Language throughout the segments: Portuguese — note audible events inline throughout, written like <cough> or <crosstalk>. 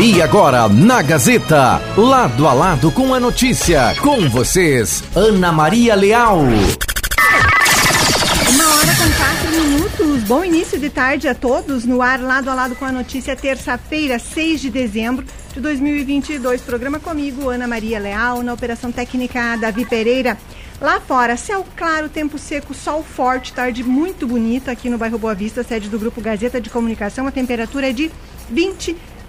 E agora, na Gazeta, lado a lado com a notícia, com vocês, Ana Maria Leal. Uma hora com quatro minutos. Bom início de tarde a todos. No ar, lado a lado com a notícia, terça-feira, 6 de dezembro de 2022. Programa comigo, Ana Maria Leal, na Operação Técnica Davi Pereira. Lá fora, céu claro, tempo seco, sol forte, tarde muito bonita aqui no bairro Boa Vista, sede do Grupo Gazeta de Comunicação. A temperatura é de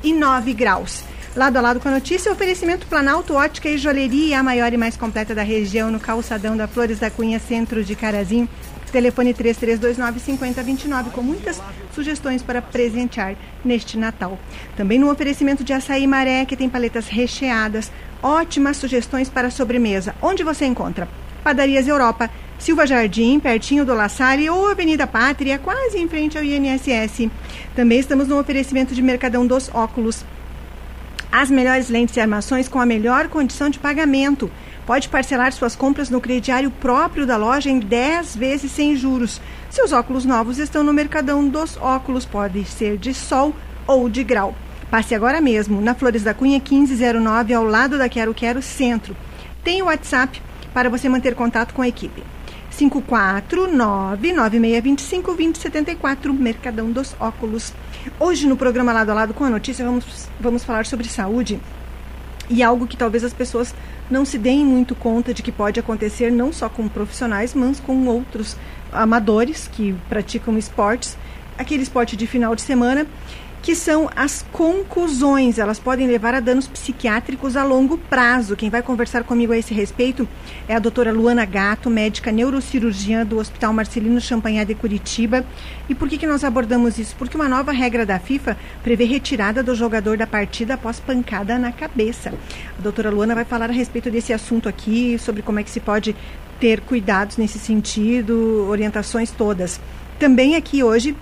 29 graus. Lado a lado com a notícia, oferecimento Planalto Ótica e Joalheria, a maior e mais completa da região, no calçadão da Flores da Cunha, centro de Carazinho. Telefone 3329-5029, com muitas sugestões para presentear neste Natal. Também no oferecimento de açaí maré, que tem paletas recheadas, ótimas sugestões para sobremesa. Onde você encontra? Padarias Europa, Silva Jardim, pertinho do La Salle ou Avenida Pátria, quase em frente ao INSS. Também estamos no oferecimento de Mercadão dos Óculos. As melhores lentes e armações com a melhor condição de pagamento. Pode parcelar suas compras no crediário próprio da loja em 10 vezes sem juros. Seus óculos novos estão no Mercadão dos Óculos, pode ser de sol ou de grau. Passe agora mesmo, na Flores da Cunha 1509, ao lado da Quero Quero Centro. Tem o WhatsApp para você manter contato com a equipe. 549-9625-2074, Mercadão dos Óculos. Hoje, no programa Lado a Lado com a Notícia, vamos, vamos falar sobre saúde e algo que talvez as pessoas não se deem muito conta de que pode acontecer não só com profissionais, mas com outros amadores que praticam esportes, aquele esporte de final de semana que são as conclusões. Elas podem levar a danos psiquiátricos a longo prazo. Quem vai conversar comigo a esse respeito é a doutora Luana Gato, médica neurocirurgiã do Hospital Marcelino Champagnat de Curitiba. E por que, que nós abordamos isso? Porque uma nova regra da FIFA prevê retirada do jogador da partida após pancada na cabeça. A doutora Luana vai falar a respeito desse assunto aqui, sobre como é que se pode ter cuidados nesse sentido, orientações todas. Também aqui hoje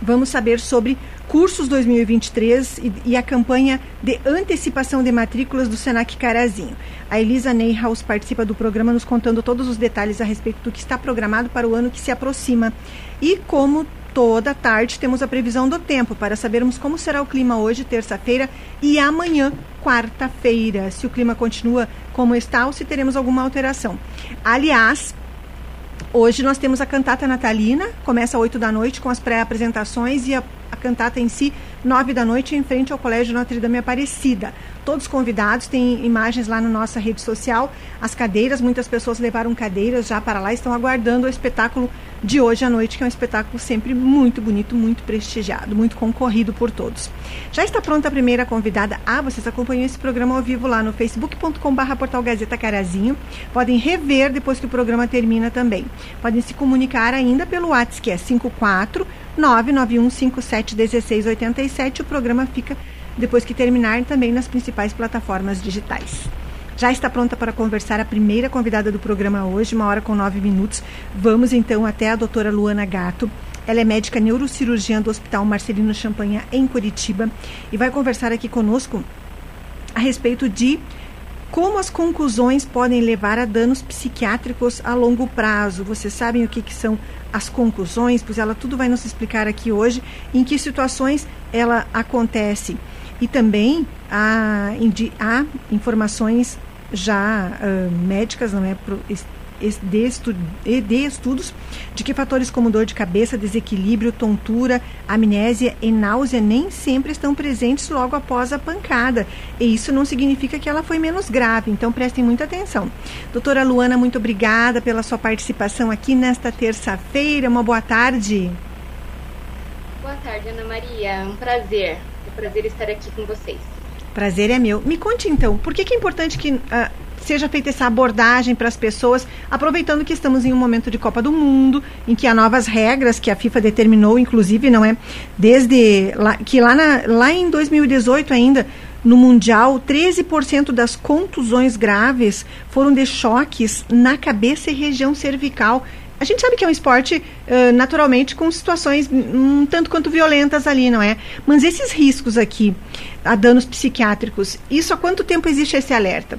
vamos saber sobre cursos 2023 e, e, a campanha de antecipação de matrículas do Senac Carazinho. A Elisa Neyhaus participa do programa nos contando todos os detalhes a respeito do que está programado para o ano que se aproxima. E como toda tarde temos a previsão do tempo para sabermos como será o clima hoje, terça-feira, e amanhã, quarta-feira, se o clima continua como está ou se teremos alguma alteração. Aliás, Hoje nós temos a cantata natalina, começa às 8 da noite com as pré-apresentações e a, a, cantata em si, 9 da noite, em frente ao Colégio Notre Dame Aparecida todos convidados, tem imagens lá na nossa rede social. As cadeiras, muitas pessoas levaram cadeiras já para lá, estão aguardando o espetáculo de hoje à noite, que é um espetáculo sempre muito bonito, muito prestigiado, muito concorrido por todos. Já está pronta a primeira convidada. Ah, vocês acompanham esse programa ao vivo lá no facebook.com.br portal Gazeta Carazinho. Podem rever depois que o programa termina também. Podem se comunicar ainda pelo WhatsApp, que é 54 991571687. O programa fica depois que terminar também nas principais plataformas digitais. Já está pronta para conversar a primeira convidada do programa hoje, uma hora com nove minutos. Vamos então até a doutora Luana Gato. Ela é médica neurocirurgiã do Hospital Marcelino Champagnat, em Curitiba, e vai conversar aqui conosco a respeito de como as conclusões podem levar a danos psiquiátricos a longo prazo. Vocês sabem o que, que são as conclusões? Pois ela tudo vai nos explicar aqui hoje, em que situações ela acontece. E também há, há informações já uh, médicas, não é? Pro, de, estu, de estudos de que fatores como dor de cabeça, desequilíbrio, tontura, amnésia e náusea nem sempre estão presentes logo após a pancada. E isso não significa que ela foi menos grave, então prestem muita atenção. Doutora Luana, muito obrigada pela sua participação aqui nesta terça-feira. Uma boa tarde. Boa tarde, Ana Maria. Um prazer prazer estar aqui com vocês. Prazer é meu. Me conte então, por que, que é importante que uh, seja feita essa abordagem para as pessoas, aproveitando que estamos em um momento de Copa do Mundo, em que há novas regras que a FIFA determinou, inclusive, não é? Desde lá, que lá, na, lá em 2018 ainda, no Mundial, 13% das contusões graves foram de choques na cabeça e região cervical. A gente sabe que é um esporte, uh, naturalmente, com situações um tanto quanto violentas ali, não é? Mas esses riscos aqui, a danos psiquiátricos, isso há quanto tempo existe esse alerta?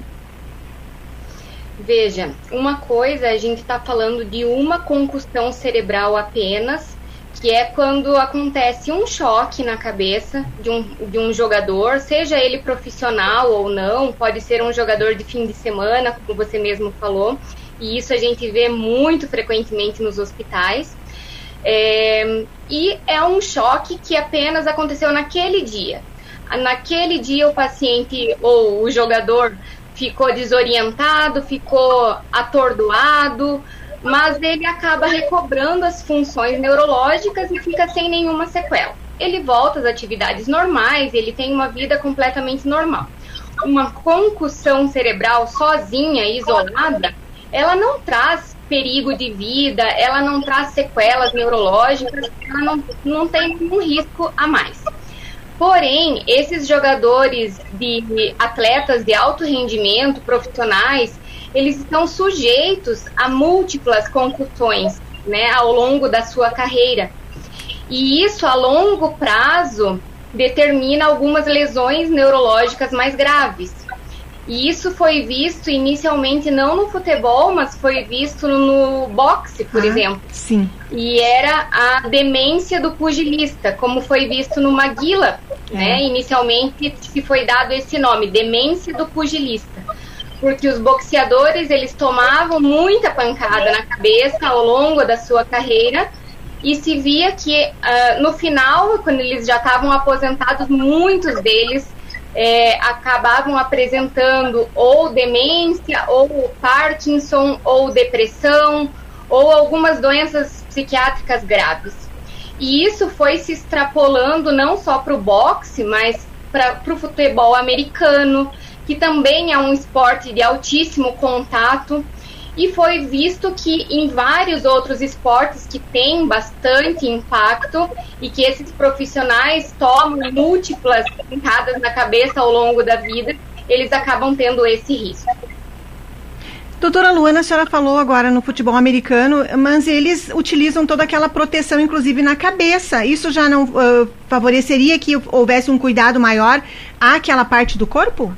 Veja, uma coisa, a gente está falando de uma concussão cerebral apenas, que é quando acontece um choque na cabeça de um, de um jogador, seja ele profissional ou não, pode ser um jogador de fim de semana, como você mesmo falou, e isso a gente vê muito frequentemente nos hospitais. É, e é um choque que apenas aconteceu naquele dia. Naquele dia, o paciente ou o jogador ficou desorientado, ficou atordoado, mas ele acaba recobrando as funções neurológicas e fica sem nenhuma sequela. Ele volta às atividades normais, ele tem uma vida completamente normal. Uma concussão cerebral sozinha, isolada, ela não traz perigo de vida, ela não traz sequelas neurológicas, ela não, não tem nenhum risco a mais. Porém, esses jogadores de atletas de alto rendimento, profissionais, eles estão sujeitos a múltiplas concussões né, ao longo da sua carreira. E isso, a longo prazo, determina algumas lesões neurológicas mais graves. E isso foi visto inicialmente não no futebol, mas foi visto no boxe, por ah, exemplo. Sim. E era a demência do pugilista, como foi visto no Maguila, é. né? Inicialmente se foi dado esse nome, demência do pugilista. Porque os boxeadores, eles tomavam muita pancada na cabeça ao longo da sua carreira e se via que uh, no final, quando eles já estavam aposentados, muitos deles é, acabavam apresentando ou demência, ou Parkinson, ou depressão, ou algumas doenças psiquiátricas graves. E isso foi se extrapolando não só para o boxe, mas para o futebol americano, que também é um esporte de altíssimo contato e foi visto que em vários outros esportes que têm bastante impacto e que esses profissionais tomam múltiplas pintadas na cabeça ao longo da vida, eles acabam tendo esse risco. Doutora Luana, a senhora falou agora no futebol americano, mas eles utilizam toda aquela proteção, inclusive na cabeça. Isso já não uh, favoreceria que houvesse um cuidado maior àquela parte do corpo?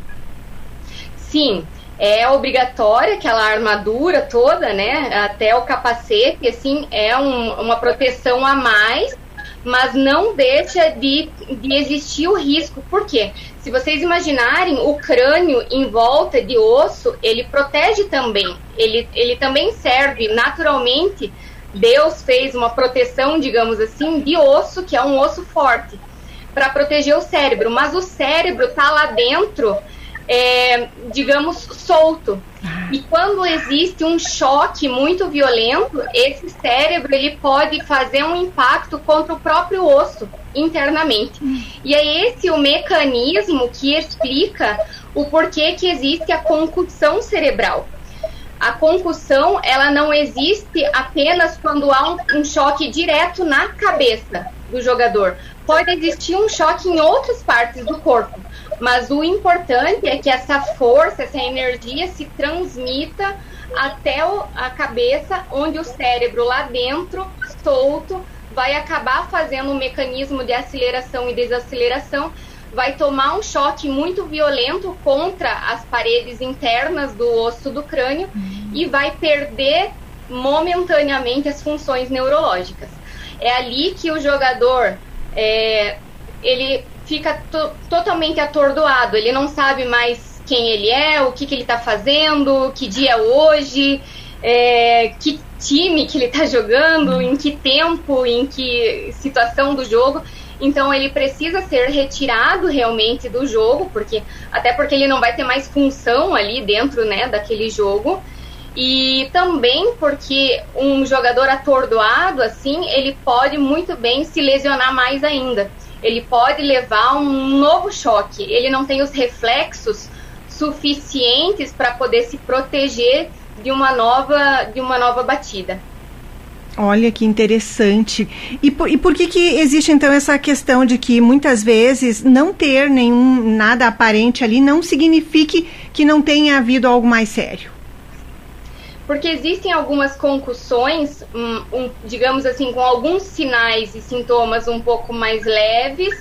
Sim é obrigatória aquela armadura toda, né? Até o capacete, assim, é um, uma proteção a mais, mas não deixa de, de existir o risco. Por quê? Se vocês imaginarem o crânio em volta de osso, ele protege também. Ele, ele também serve naturalmente. Deus fez uma proteção, digamos assim, de osso, que é um osso forte, para proteger o cérebro. Mas o cérebro está lá dentro é, digamos, solto. E quando existe um choque muito violento, esse cérebro ele pode fazer um impacto contra o próprio osso internamente. E é esse o mecanismo que explica o porquê que existe a concussão cerebral. A concussão, ela não existe apenas quando há um, um choque direto na cabeça do jogador. Pode existir um choque em outras partes do corpo mas o importante é que essa força, essa energia se transmita até a cabeça, onde o cérebro lá dentro, solto, vai acabar fazendo um mecanismo de aceleração e desaceleração, vai tomar um choque muito violento contra as paredes internas do osso do crânio uhum. e vai perder momentaneamente as funções neurológicas. É ali que o jogador é, ele fica to totalmente atordoado. Ele não sabe mais quem ele é, o que, que ele está fazendo, que dia é hoje, é, que time que ele está jogando, em que tempo, em que situação do jogo. Então ele precisa ser retirado realmente do jogo, porque até porque ele não vai ter mais função ali dentro, né, daquele jogo. E também porque um jogador atordoado assim, ele pode muito bem se lesionar mais ainda ele pode levar um novo choque. Ele não tem os reflexos suficientes para poder se proteger de uma nova de uma nova batida. Olha que interessante. E por, e por que, que existe então essa questão de que muitas vezes não ter nenhum nada aparente ali não signifique que não tenha havido algo mais sério? Porque existem algumas concussões, um, um, digamos assim, com alguns sinais e sintomas um pouco mais leves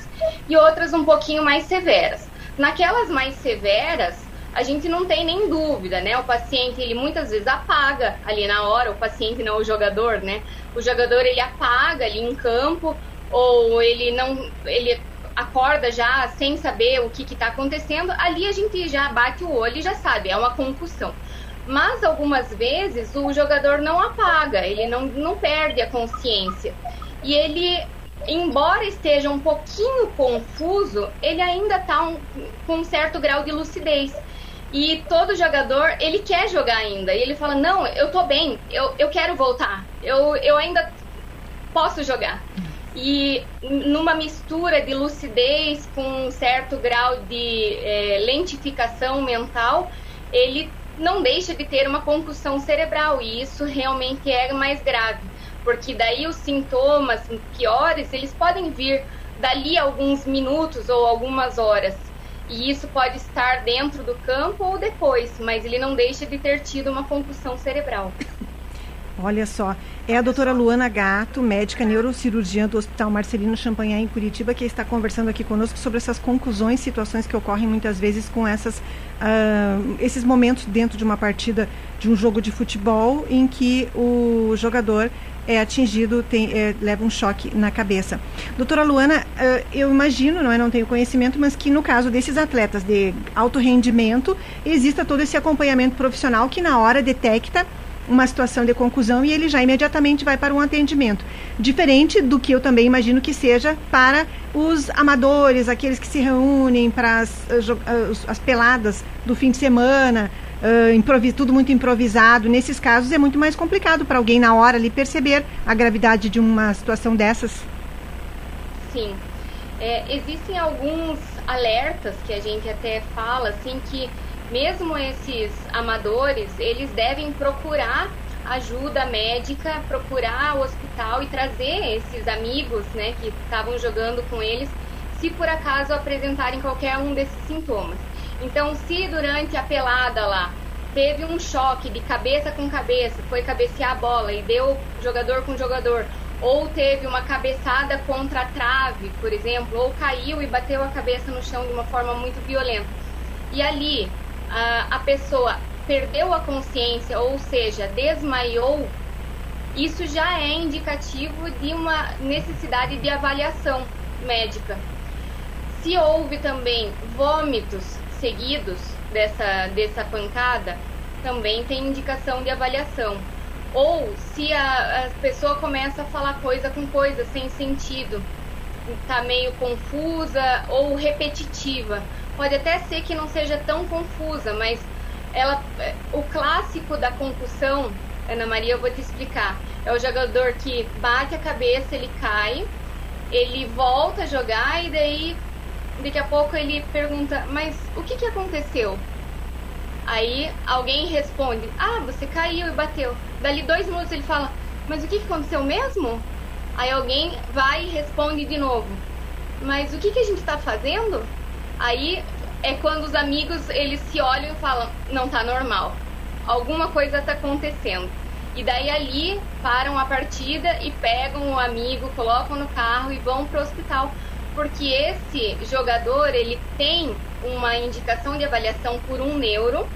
e outras um pouquinho mais severas. Naquelas mais severas, a gente não tem nem dúvida, né? O paciente, ele muitas vezes apaga ali na hora, o paciente não o jogador, né? O jogador, ele apaga ali em campo, ou ele não, ele acorda já sem saber o que está acontecendo, ali a gente já bate o olho e já sabe, é uma concussão. Mas algumas vezes o jogador não apaga, ele não, não perde a consciência. E ele, embora esteja um pouquinho confuso, ele ainda está um, com um certo grau de lucidez. E todo jogador, ele quer jogar ainda. E ele fala, não, eu tô bem, eu, eu quero voltar, eu, eu ainda posso jogar. E numa mistura de lucidez com um certo grau de é, lentificação mental, ele não deixa de ter uma concussão cerebral. E isso realmente é mais grave, porque daí os sintomas piores, eles podem vir dali alguns minutos ou algumas horas. E isso pode estar dentro do campo ou depois, mas ele não deixa de ter tido uma concussão cerebral. Olha só, é a doutora Luana Gato, médica neurocirurgiã do Hospital Marcelino Champagnat em Curitiba, que está conversando aqui conosco sobre essas conclusões, situações que ocorrem muitas vezes com essas, uh, esses momentos dentro de uma partida de um jogo de futebol em que o jogador é atingido, tem, é, leva um choque na cabeça. Doutora Luana, uh, eu imagino, não, é, não tenho conhecimento, mas que no caso desses atletas de alto rendimento, exista todo esse acompanhamento profissional que na hora detecta uma situação de conclusão e ele já imediatamente vai para um atendimento. Diferente do que eu também imagino que seja para os amadores, aqueles que se reúnem para as, as peladas do fim de semana, uh, tudo muito improvisado. Nesses casos é muito mais complicado para alguém na hora ali perceber a gravidade de uma situação dessas. Sim. É, existem alguns alertas que a gente até fala, assim, que mesmo esses amadores, eles devem procurar ajuda médica, procurar o hospital e trazer esses amigos, né, que estavam jogando com eles, se por acaso apresentarem qualquer um desses sintomas. Então, se durante a pelada lá teve um choque de cabeça com cabeça, foi cabecear a bola e deu jogador com jogador, ou teve uma cabeçada contra a trave, por exemplo, ou caiu e bateu a cabeça no chão de uma forma muito violenta. E ali a, a pessoa perdeu a consciência, ou seja, desmaiou, isso já é indicativo de uma necessidade de avaliação médica. Se houve também vômitos seguidos dessa, dessa pancada, também tem indicação de avaliação. Ou se a, a pessoa começa a falar coisa com coisa sem sentido, está meio confusa ou repetitiva pode até ser que não seja tão confusa, mas ela, o clássico da concussão, Ana Maria, eu vou te explicar. É o jogador que bate a cabeça, ele cai, ele volta a jogar e daí daqui a pouco ele pergunta, mas o que, que aconteceu? Aí alguém responde, ah, você caiu e bateu. Dali dois minutos ele fala, mas o que, que aconteceu mesmo? Aí alguém vai e responde de novo, mas o que, que a gente está fazendo? Aí é quando os amigos eles se olham e falam, não tá normal. Alguma coisa tá acontecendo. E daí ali param a partida e pegam o amigo, colocam no carro e vão pro hospital. Porque esse jogador, ele tem uma indicação de avaliação por um neuro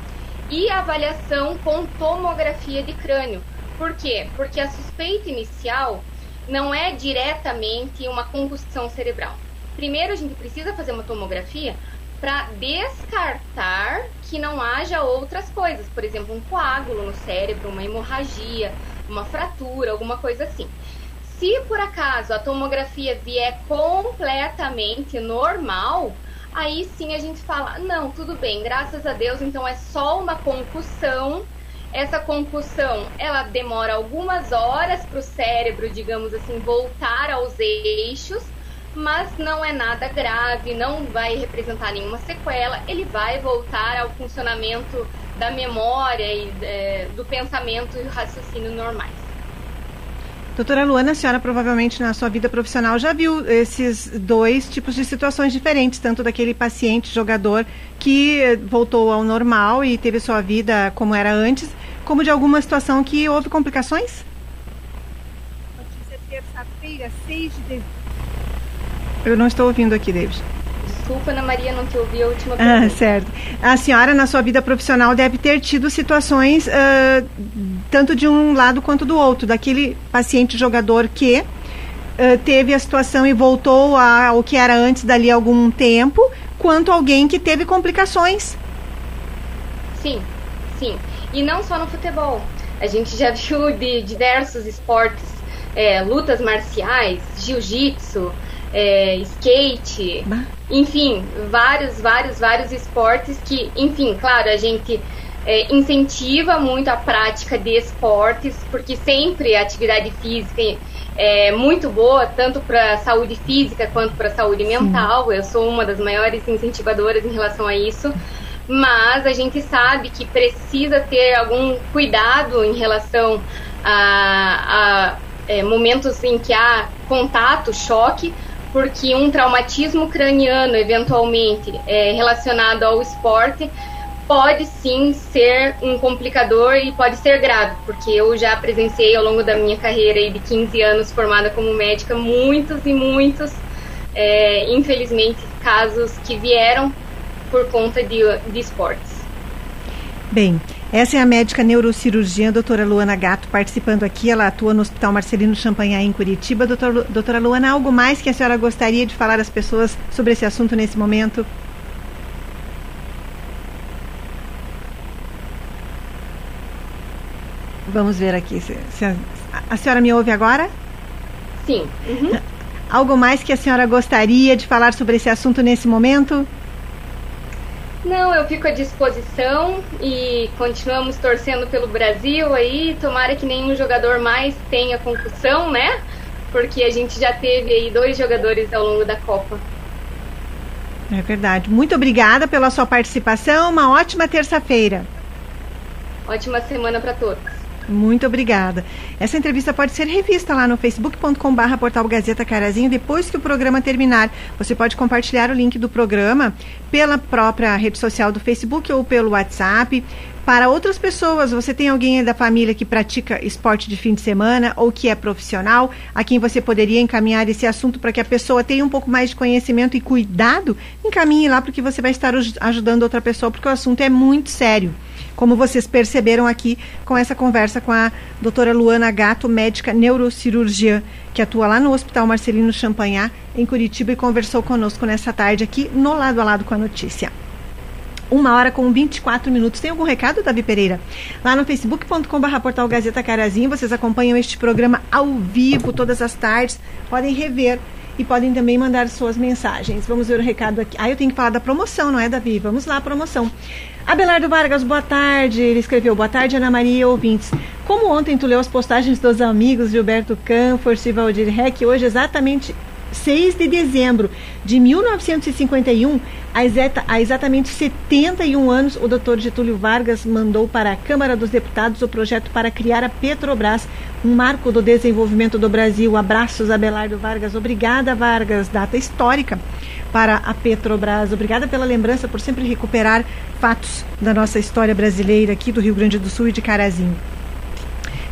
e avaliação com tomografia de crânio. Por quê? Porque a suspeita inicial não é diretamente uma concussão cerebral. Primeiro a gente precisa fazer uma tomografia para descartar que não haja outras coisas, por exemplo, um coágulo no cérebro, uma hemorragia, uma fratura, alguma coisa assim. Se por acaso a tomografia vier completamente normal, aí sim a gente fala: não, tudo bem, graças a Deus, então é só uma concussão. Essa concussão ela demora algumas horas para o cérebro, digamos assim, voltar aos eixos mas não é nada grave, não vai representar nenhuma sequela, ele vai voltar ao funcionamento da memória e é, do pensamento e raciocínio normais. Doutora Luana, a senhora provavelmente na sua vida profissional já viu esses dois tipos de situações diferentes, tanto daquele paciente jogador que voltou ao normal e teve sua vida como era antes, como de alguma situação que houve complicações? Notícia terça-feira, 6 de dezembro. Eu não estou ouvindo aqui, David. Desculpa, Ana Maria, não te ouvi a última ah, pergunta. Ah, certo. A senhora, na sua vida profissional, deve ter tido situações uh, tanto de um lado quanto do outro, daquele paciente jogador que uh, teve a situação e voltou ao que era antes dali algum tempo, quanto alguém que teve complicações. Sim, sim. E não só no futebol. A gente já viu de diversos esportes, é, lutas marciais, jiu-jitsu, é, skate, bah. enfim, vários, vários, vários esportes que, enfim, claro, a gente é, incentiva muito a prática de esportes, porque sempre a atividade física é muito boa, tanto para a saúde física quanto para a saúde mental. Sim. Eu sou uma das maiores incentivadoras em relação a isso mas a gente sabe que precisa ter algum cuidado em relação a, a é, momentos em que há contato, choque, porque um traumatismo craniano, eventualmente é, relacionado ao esporte, pode sim ser um complicador e pode ser grave, porque eu já presenciei ao longo da minha carreira de 15 anos formada como médica muitos e muitos, é, infelizmente, casos que vieram por conta de, de esportes. Bem, essa é a médica neurocirurgiã doutora Luana Gato participando aqui. Ela atua no Hospital Marcelino Champagnat em Curitiba. Doutora, doutora Luana, algo mais que a senhora gostaria de falar às pessoas sobre esse assunto nesse momento? Vamos ver aqui. Se, se a, a, senhora me ouve agora? Sim. Uhum. Algo mais que a senhora gostaria de falar sobre esse assunto nesse momento? Não, eu fico à disposição e continuamos torcendo pelo Brasil aí. Tomara que nenhum jogador mais tenha concussão, né? Porque a gente já teve aí dois jogadores ao longo da Copa. É verdade. Muito obrigada pela sua participação. Uma ótima terça-feira. Ótima semana para todos. Muito obrigada. Essa entrevista pode ser revista lá no facebook.com/barra portal Gazeta Carazinho depois que o programa terminar. Você pode compartilhar o link do programa pela própria rede social do Facebook ou pelo WhatsApp. Para outras pessoas, você tem alguém da família que pratica esporte de fim de semana ou que é profissional, a quem você poderia encaminhar esse assunto para que a pessoa tenha um pouco mais de conhecimento e cuidado? Encaminhe lá porque você vai estar ajudando outra pessoa, porque o assunto é muito sério como vocês perceberam aqui com essa conversa com a doutora Luana Gato, médica neurocirurgiã, que atua lá no Hospital Marcelino Champagnat, em Curitiba, e conversou conosco nessa tarde aqui no Lado a Lado com a Notícia. Uma hora com 24 minutos. Tem algum recado, Davi Pereira? Lá no facebook.com.br portal Gazeta Carazinho, vocês acompanham este programa ao vivo todas as tardes. Podem rever e podem também mandar suas mensagens. Vamos ver o recado aqui. Ah, eu tenho que falar da promoção, não é, Davi? Vamos lá, promoção. Abelardo Vargas, boa tarde. Ele escreveu, boa tarde, Ana Maria ouvintes. Como ontem tu leu as postagens dos amigos Gilberto Canfors e Valdir Reck, hoje exatamente 6 de dezembro de 1951, há, exatamente 71 anos, o Dr. Getúlio Vargas mandou para a Câmara dos Deputados o projeto para criar a Petrobras, um marco do desenvolvimento do Brasil. Abraços, Abelardo Vargas. Obrigada, Vargas. Data histórica para a Petrobras. Obrigada pela lembrança, por sempre recuperar fatos da nossa história brasileira aqui do Rio Grande do Sul e de Carazinho.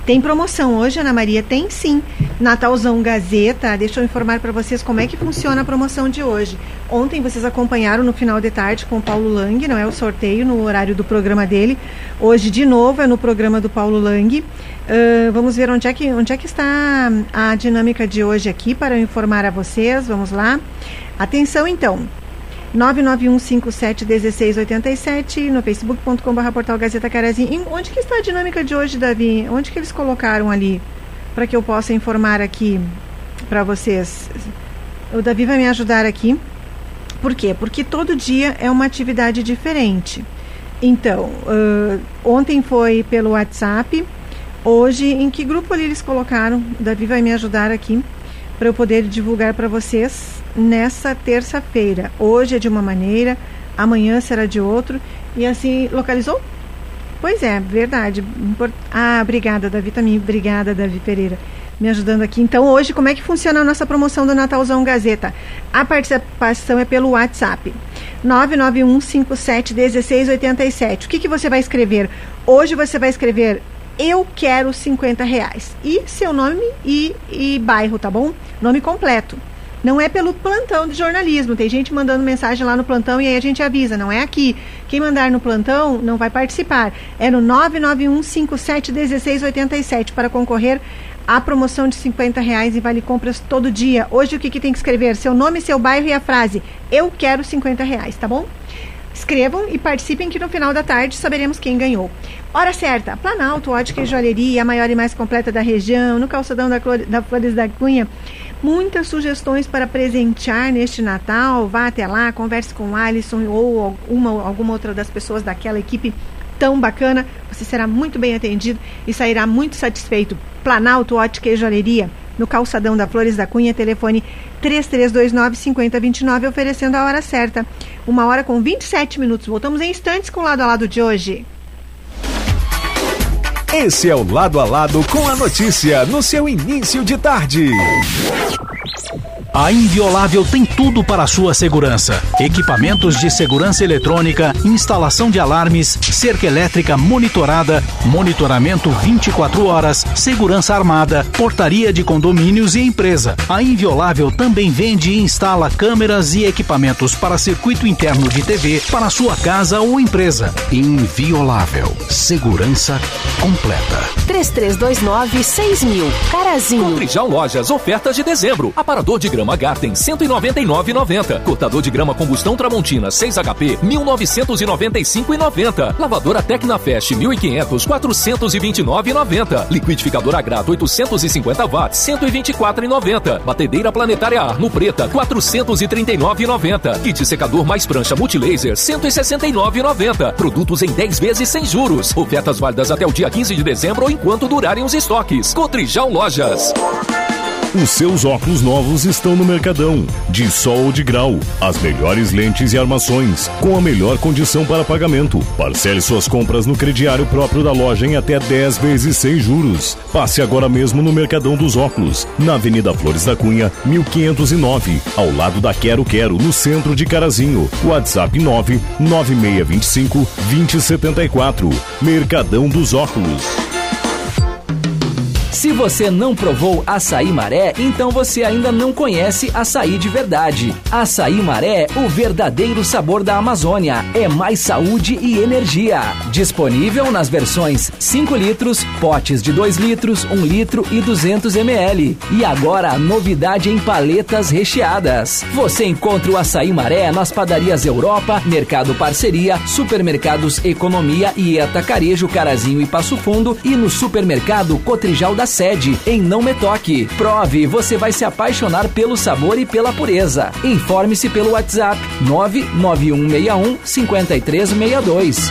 Tem promoção hoje, Ana Maria? Tem sim. Natalzão Gazeta. Deixa eu informar para vocês como é que funciona a promoção de hoje. Ontem vocês acompanharam no final de tarde com o Paulo Lang, não é o sorteio no horário do programa dele. Hoje, de novo, é no programa do Paulo Lang. Uh, vamos ver onde é, que, onde é que está a dinâmica de hoje aqui para informar a vocês. Vamos lá. Atenção então. 991571687 no facebook.com.br portal Gazeta Carazinho. Onde que está a dinâmica de hoje, Davi? Onde que eles colocaram ali? Para que eu possa informar aqui para vocês. O Davi vai me ajudar aqui. Por quê? Porque todo dia é uma atividade diferente. Então, uh, ontem foi pelo WhatsApp. Hoje, em que grupo ali eles colocaram? O Davi vai me ajudar aqui para eu poder divulgar para vocês nessa terça-feira. Hoje é de uma maneira, amanhã será de outro. E assim, localizou? Pois é, verdade. Ah, obrigada, Davi também. Obrigada, Davi Pereira, me ajudando aqui. Então, hoje, como é que funciona a nossa promoção do Natalzão Gazeta? A participação é pelo WhatsApp. 991571687. O que, que você vai escrever? Hoje você vai escrever eu quero 50 reais. E seu nome e, e bairro, tá bom? Nome completo Não é pelo plantão de jornalismo. Tem gente mandando mensagem lá no plantão e aí a gente avisa. Não é aqui. Quem mandar no plantão não vai participar. É no 991 57 1687 para concorrer à promoção de 50 reais e vale compras todo dia. Hoje o que, que tem que escrever? Seu nome, seu bairro e a frase. Eu quero 50 reais, tá bom? Escrevam e participem que no final da tarde saberemos quem ganhou. Hora certa, Planalto, Ótica e Joalheria, a maior e mais completa da região, no calçadão da, da Flores da Cunha. Muitas sugestões para presentear neste Natal. Vá até lá, converse com o Alisson ou uma, alguma outra das pessoas daquela equipe tão bacana. Você será muito bem atendido e sairá muito satisfeito. Planalto, e Joalheria no calçadão da Flores da Cunha, telefone 3329-5029, oferecendo a hora certa. Uma hora com 27 minutos. Voltamos em instantes com o lado a lado de hoje. Esse é o Lado a Lado com a notícia no seu início de tarde. A Inviolável tem tudo para a sua segurança: equipamentos de segurança eletrônica, instalação de alarmes, cerca elétrica monitorada, monitoramento 24 horas, segurança armada, portaria de condomínios e empresa. A Inviolável também vende e instala câmeras e equipamentos para circuito interno de TV para sua casa ou empresa. Inviolável. Segurança completa. 3329 6000. Carazinho. Cotrijal Lojas, ofertas de dezembro. Aparador de grama grama Garten 199,90. Cortador de grama combustão Tramontina 6 HP 1995,90. Lavadora Tecnafest 1500 429,90. Liquidificador Agrato 850 watts 124,90. Batedeira planetária Arno Preta 439,90. Kit secador mais prancha multilaser 169,90. Produtos em 10 vezes sem juros. Ofertas válidas até o dia 15 de dezembro ou enquanto durarem os estoques. Cotrijal Lojas. Os seus óculos novos estão no Mercadão. De sol ou de grau. As melhores lentes e armações. Com a melhor condição para pagamento. Parcele suas compras no crediário próprio da loja em até 10 vezes sem juros. Passe agora mesmo no Mercadão dos Óculos. Na Avenida Flores da Cunha, 1509. Ao lado da Quero Quero, no centro de Carazinho. WhatsApp 99625 2074. Mercadão dos Óculos. Se você não provou açaí maré, então você ainda não conhece açaí de verdade. Açaí maré, o verdadeiro sabor da Amazônia. É mais saúde e energia. Disponível nas versões 5 litros, potes de 2 litros, 1 litro e 200 ml. E agora, novidade em paletas recheadas. Você encontra o açaí maré nas padarias Europa, Mercado Parceria, Supermercados Economia e Atacarejo Carazinho e Passo Fundo e no supermercado Cotrijal da da sede, em Não Me Toque. Prove, você vai se apaixonar pelo sabor e pela pureza. Informe-se pelo WhatsApp 99161 5362.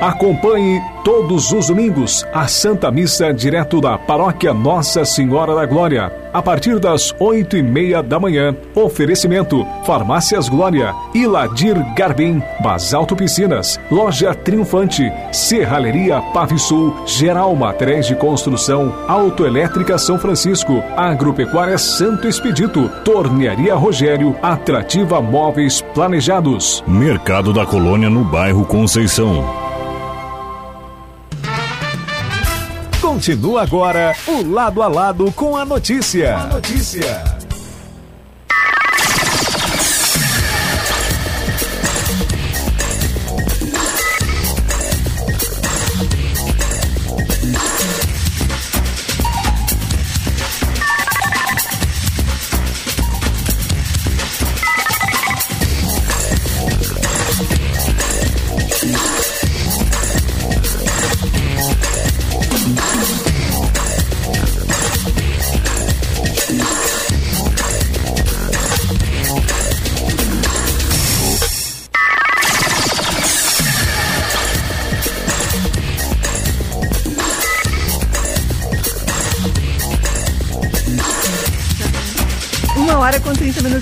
Acompanhe todos os domingos a Santa Missa direto da Paróquia Nossa Senhora da Glória, a partir das oito e meia da manhã. Oferecimento: Farmácias Glória, Iladir Garbim, Basalto Piscinas, Loja Triunfante, Serralheria Pavisul, Geral Materiais de Construção, Autoelétrica São Francisco, Agropecuária Santo Expedito, Tornearia Rogério, Atrativa Móveis Planejados. Mercado da Colônia no bairro Conceição. Continua agora o lado a lado com a notícia. A notícia.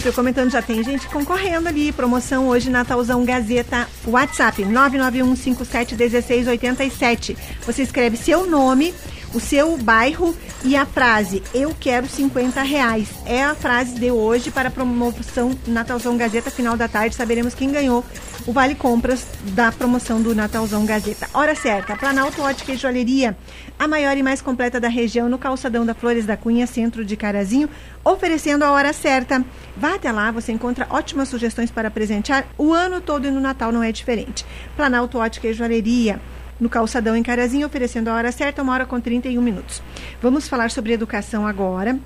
Eu comentando, já tem gente concorrendo ali. Promoção hoje, Natalzão Gazeta WhatsApp 991571687. Você escreve seu nome, o seu bairro e a frase Eu quero 50 reais. É a frase de hoje para a promoção Natalzão Gazeta, final da tarde. Saberemos quem ganhou o Vale Compras da promoção do Natalzão Gazeta. Hora certa, Planalto Ótica e Joalheria, a maior e mais completa da região, no calçadão da Flores da Cunha, centro de Carazinho, oferecendo a hora certa. Vá até lá, você encontra ótimas sugestões para presentear o ano todo e no Natal não é diferente. Planalto Ótica e Joalheria no Calçadão em Carazinho, oferecendo a hora certa, uma hora com 31 minutos. Vamos falar sobre educação agora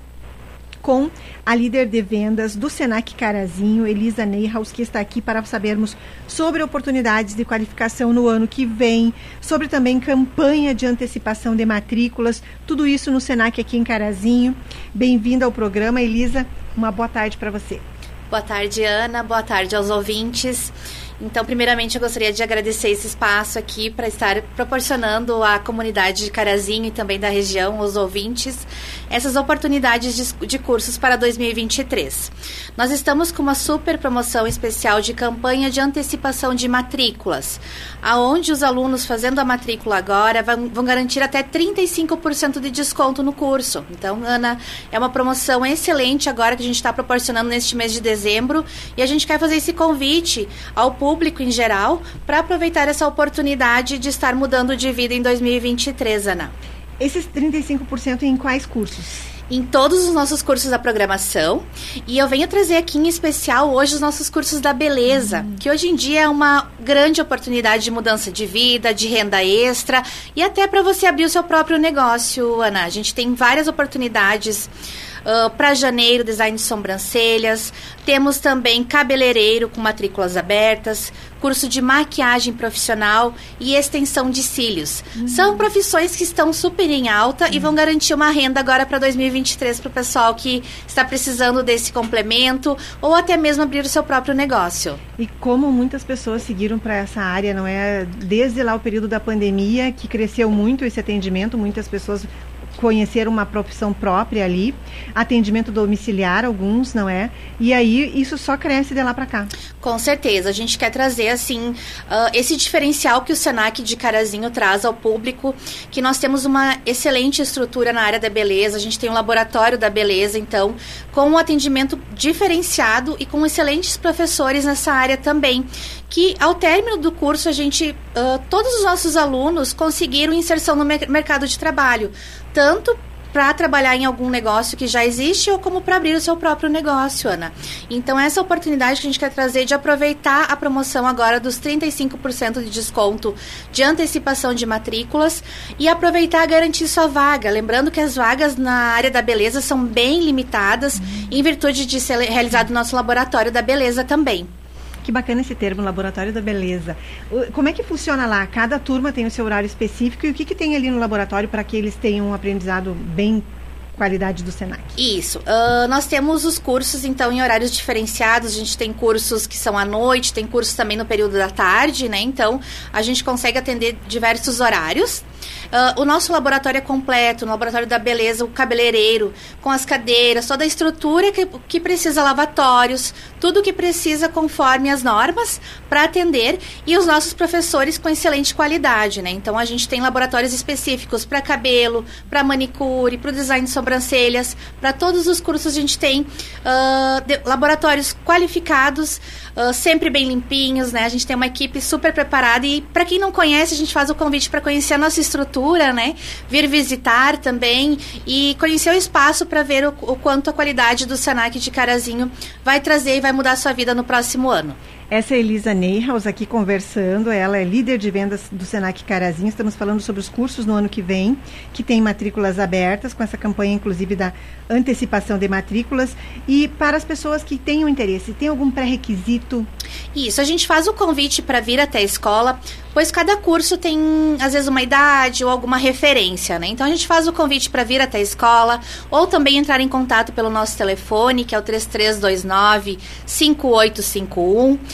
com a líder de vendas do Senac Carazinho, Elisa Neyhaus, que está aqui para sabermos sobre oportunidades de qualificação no ano que vem, sobre também campanha de antecipação de matrículas, tudo isso no Senac aqui em Carazinho. Bem-vinda ao programa, Elisa. Uma boa tarde para você. Boa tarde, Ana. Boa tarde aos ouvintes. Então, primeiramente, eu gostaria de agradecer esse espaço aqui para estar proporcionando à comunidade de Carazinho e também da região, os ouvintes, essas oportunidades de, de, cursos para 2023. Nós estamos com uma super promoção especial de campanha de antecipação de matrículas, aonde os alunos fazendo a matrícula agora vão, vão garantir até 35% de desconto no curso. Então, Ana, é uma promoção excelente agora que a gente está proporcionando neste mês de dezembro e a gente quer fazer esse convite ao público público em geral para aproveitar essa oportunidade de estar mudando de vida em 2023, Ana. Esses 35% em quais cursos? em todos os nossos cursos da programação. E eu venho trazer aqui em especial hoje os nossos cursos da beleza, uhum. que hoje em dia é uma grande oportunidade de mudança de vida, de renda extra e até para você abrir o seu próprio negócio, Ana. A gente tem várias oportunidades. Uh, para janeiro, design de sobrancelhas. Temos também cabeleireiro com matrículas abertas, curso de maquiagem profissional e extensão de cílios. Uhum. São profissões que estão super em alta uhum. e vão garantir uma renda agora para 2023 para o pessoal que está precisando desse complemento ou até mesmo abrir o seu próprio negócio. E como muitas pessoas seguiram para essa área, não é? Desde lá o período da pandemia, que cresceu muito esse atendimento, muitas pessoas conhecer uma profissão própria ali, atendimento domiciliar, alguns, não é? E aí isso só cresce de lá para cá. Com certeza, a gente quer trazer assim uh, esse diferencial que o Senac de Carazinho traz ao público, que nós temos uma excelente estrutura na área da beleza, a gente tem um laboratório da beleza, então, com um atendimento diferenciado e com excelentes professores nessa área também que ao término do curso a gente, uh, todos os nossos alunos conseguiram inserção no mercado de trabalho, tanto para trabalhar em algum negócio que já existe ou como para abrir o seu próprio negócio, Ana. Então, essa oportunidade que a gente quer trazer de aproveitar a promoção agora dos 35% de desconto de antecipação de matrículas e aproveitar a garantir sua vaga. Lembrando que as vagas na área da beleza são bem limitadas, em virtude de ser realizado o nosso laboratório da beleza também. Que bacana esse termo, laboratório da beleza. Como é que funciona lá? Cada turma tem o seu horário específico e o que, que tem ali no laboratório para que eles tenham um aprendizado bem qualidade do Senac. Isso. Uh, nós temos os cursos, então, em horários diferenciados. A gente tem cursos que são à noite, tem cursos também no período da tarde, né? Então, a gente consegue atender diversos horários. Uh, o nosso laboratório é completo, no laboratório da beleza, o cabeleireiro, com as cadeiras, toda a estrutura que, que precisa, lavatórios, tudo que precisa conforme as normas para atender e os nossos professores com excelente qualidade, né? Então a gente tem laboratórios específicos para cabelo, para manicure, para o design de sobrancelhas, para todos os cursos a gente tem uh, de, laboratórios qualificados, uh, sempre bem limpinhos, né? A gente tem uma equipe super preparada e para quem não conhece, a gente faz o convite para conhecer a nossa estrutura, né? Vir visitar também e conhecer o espaço para ver o, o quanto a qualidade do Senac de Carazinho vai trazer e vai mudar a sua vida no próximo ano. Essa é Elisa Neyhaus aqui conversando. Ela é líder de vendas do Senac Carazinho. Estamos falando sobre os cursos no ano que vem, que tem matrículas abertas, com essa campanha, inclusive, da antecipação de matrículas. E para as pessoas que tenham interesse, tem algum pré-requisito? Isso, a gente faz o convite para vir até a escola, pois cada curso tem, às vezes, uma idade ou alguma referência, né? Então a gente faz o convite para vir até a escola, ou também entrar em contato pelo nosso telefone, que é o 3329 5851.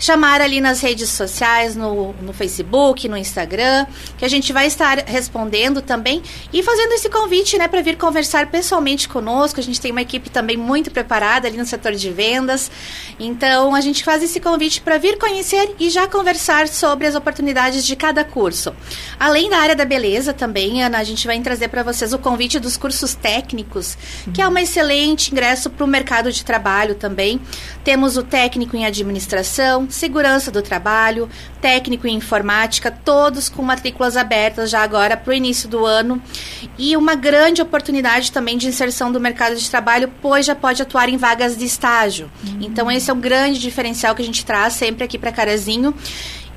chamar ali nas redes sociais, no, no Facebook, no Instagram, que a gente vai estar respondendo também e fazendo esse convite, né, para vir conversar pessoalmente conosco. A gente tem uma equipe também muito preparada ali no setor de vendas. Então, a gente faz esse convite para vir conhecer e já conversar sobre as oportunidades de cada curso. Além da área da beleza também, Ana, a gente vai trazer para vocês o convite dos cursos técnicos, que é um excelente ingresso para o mercado de trabalho também. Temos o técnico em administração, segurança do trabalho, técnico em informática, todos com matrículas abertas já agora para o início do ano. E uma grande oportunidade também de inserção do mercado de trabalho, pois já pode atuar em vagas de estágio. Uhum. Então, esse é um grande diferencial que a gente traz sempre aqui para Carazinho.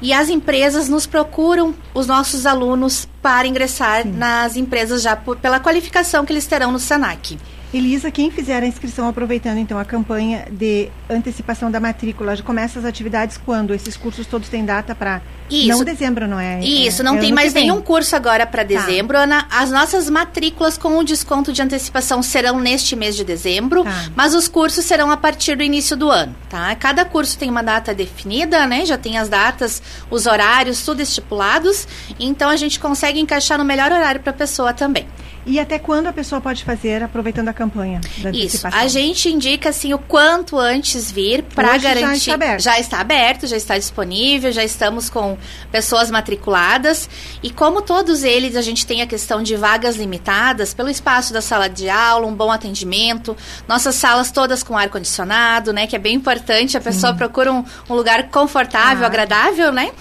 E as empresas nos procuram os nossos alunos para ingressar Sim. nas empresas já por, pela qualificação que eles terão no SENAC. Elisa, quem fizer a inscrição aproveitando então a campanha de antecipação da matrícula, já começa as atividades quando? Esses cursos todos têm data para não dezembro, não é? Isso, é, não é tem mais nenhum curso agora para tá. dezembro, tá. Ana. As nossas matrículas com o desconto de antecipação serão neste mês de dezembro, tá. mas os cursos serão a partir do início do ano, tá? Cada curso tem uma data definida, né? Já tem as datas, os horários, tudo estipulados. Então a gente consegue encaixar no melhor horário para a pessoa também. E até quando a pessoa pode fazer, aproveitando a campanha da Isso. A gente indica assim o quanto antes vir para garantir. Já está aberto. Já está aberto, já está disponível, já estamos com pessoas matriculadas. E como todos eles, a gente tem a questão de vagas limitadas pelo espaço da sala de aula, um bom atendimento, nossas salas todas com ar condicionado, né? Que é bem importante. A pessoa Sim. procura um, um, lugar confortável, ah. agradável, né?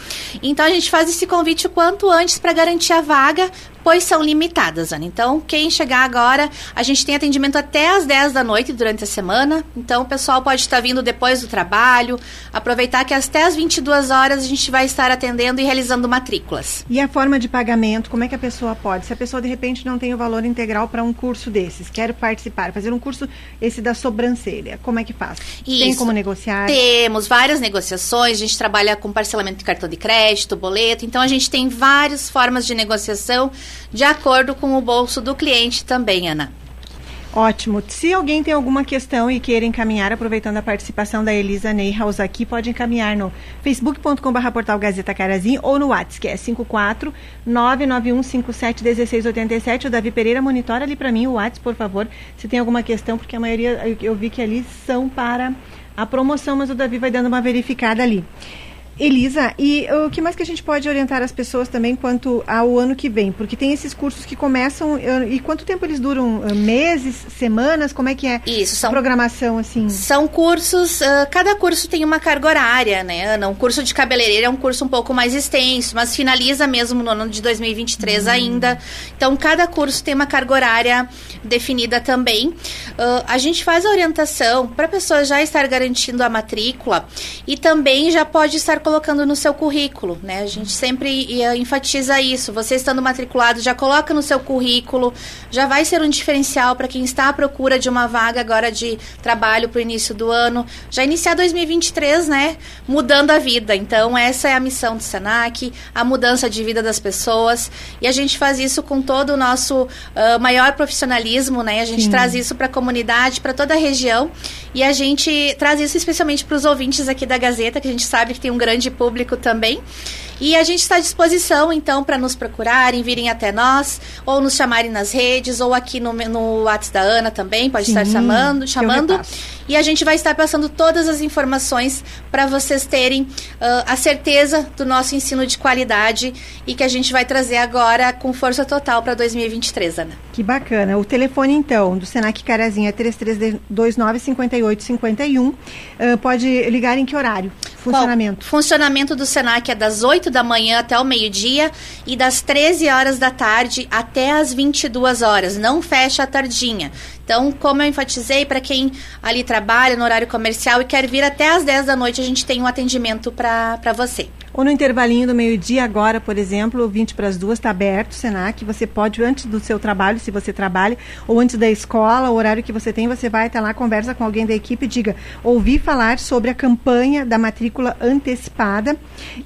Então a gente faz esse convite o quanto antes para garantir a vaga pois são limitadas, Ana. Então, quem chegar agora, a gente tem atendimento até às 10 da noite durante a semana. Então, o pessoal pode estar vindo depois do trabalho, aproveitar que até às 22 horas a gente vai estar atendendo e realizando matrículas. E a forma de pagamento, como é que a pessoa pode? Se a pessoa de repente não tem o valor integral para um curso desses, quer participar, fazer um curso esse da sobrancelha, como é que faz? Isso. Tem como negociar? Temos várias negociações, a gente trabalha com parcelamento de cartão de crédito, boleto, então a gente tem várias formas de negociação de acordo com o bolso do cliente também, Ana. Ótimo. Se alguém tem alguma questão e queira encaminhar, aproveitando a participação da Elisa Neyhaus aqui, pode encaminhar no facebook.com.br portal Gazeta Carazim ou no WhatsApp, que é 54 99157 1687. O Davi Pereira monitora ali para mim o WhatsApp, por favor, se tem alguma questão, porque a maioria eu vi que ali são para a promoção, mas o Davi vai dando uma verificada ali. Elisa, e o que mais que a gente pode orientar as pessoas também quanto ao ano que vem? Porque tem esses cursos que começam e quanto tempo eles duram? Eh, meses, semanas? Como é que é Isso, são, a programação assim? São cursos, uh, cada curso tem uma carga horária, né, Ana? Um curso de cabeleireiro é um curso um pouco mais extenso, mas finaliza mesmo no ano de 2023 hum. ainda. Então, cada curso tem uma carga horária definida também. Uh, a gente faz a orientação para a pessoa já estar garantindo a matrícula e também já pode estar colocando no seu currículo, né? A gente sempre enfatiza isso. Você estando matriculado, já coloca no seu currículo, já vai ser um diferencial para quem está à procura de uma vaga agora de trabalho para o início do ano. Já iniciar 2023, né? Mudando a vida. Então, essa é a missão do SENAC, a mudança de vida das pessoas. E a gente faz isso com todo o nosso uh, maior profissionalismo, né? A gente Sim. traz isso para a comunidade, para toda a região. E a gente traz isso especialmente para os ouvintes aqui da Gazeta, que a gente sabe que tem um grande grande público também. E a gente está à disposição, então, para nos procurarem, virem até nós, ou nos chamarem nas redes, ou aqui no, no WhatsApp da Ana também, pode Sim, estar chamando. chamando e a gente vai estar passando todas as informações para vocês terem uh, a certeza do nosso ensino de qualidade e que a gente vai trazer agora com força total para 2023, Ana. Que bacana. O telefone, então, do Senac Carazinho é 3329-5851. Uh, pode ligar em que horário? Funcionamento. Funcionamento do Senac é das 8 da manhã até o meio-dia e das 13 horas da tarde até as 22 horas. Não fecha a tardinha. Então, como eu enfatizei, para quem ali trabalha no horário comercial e quer vir até as 10 da noite, a gente tem um atendimento para você. Ou no intervalinho do meio-dia, agora, por exemplo, 20 para as duas, está aberto o Senac. Você pode, antes do seu trabalho, se você trabalha, ou antes da escola, o horário que você tem, você vai até lá, conversa com alguém da equipe e diga: ouvi falar sobre a campanha da matrícula antecipada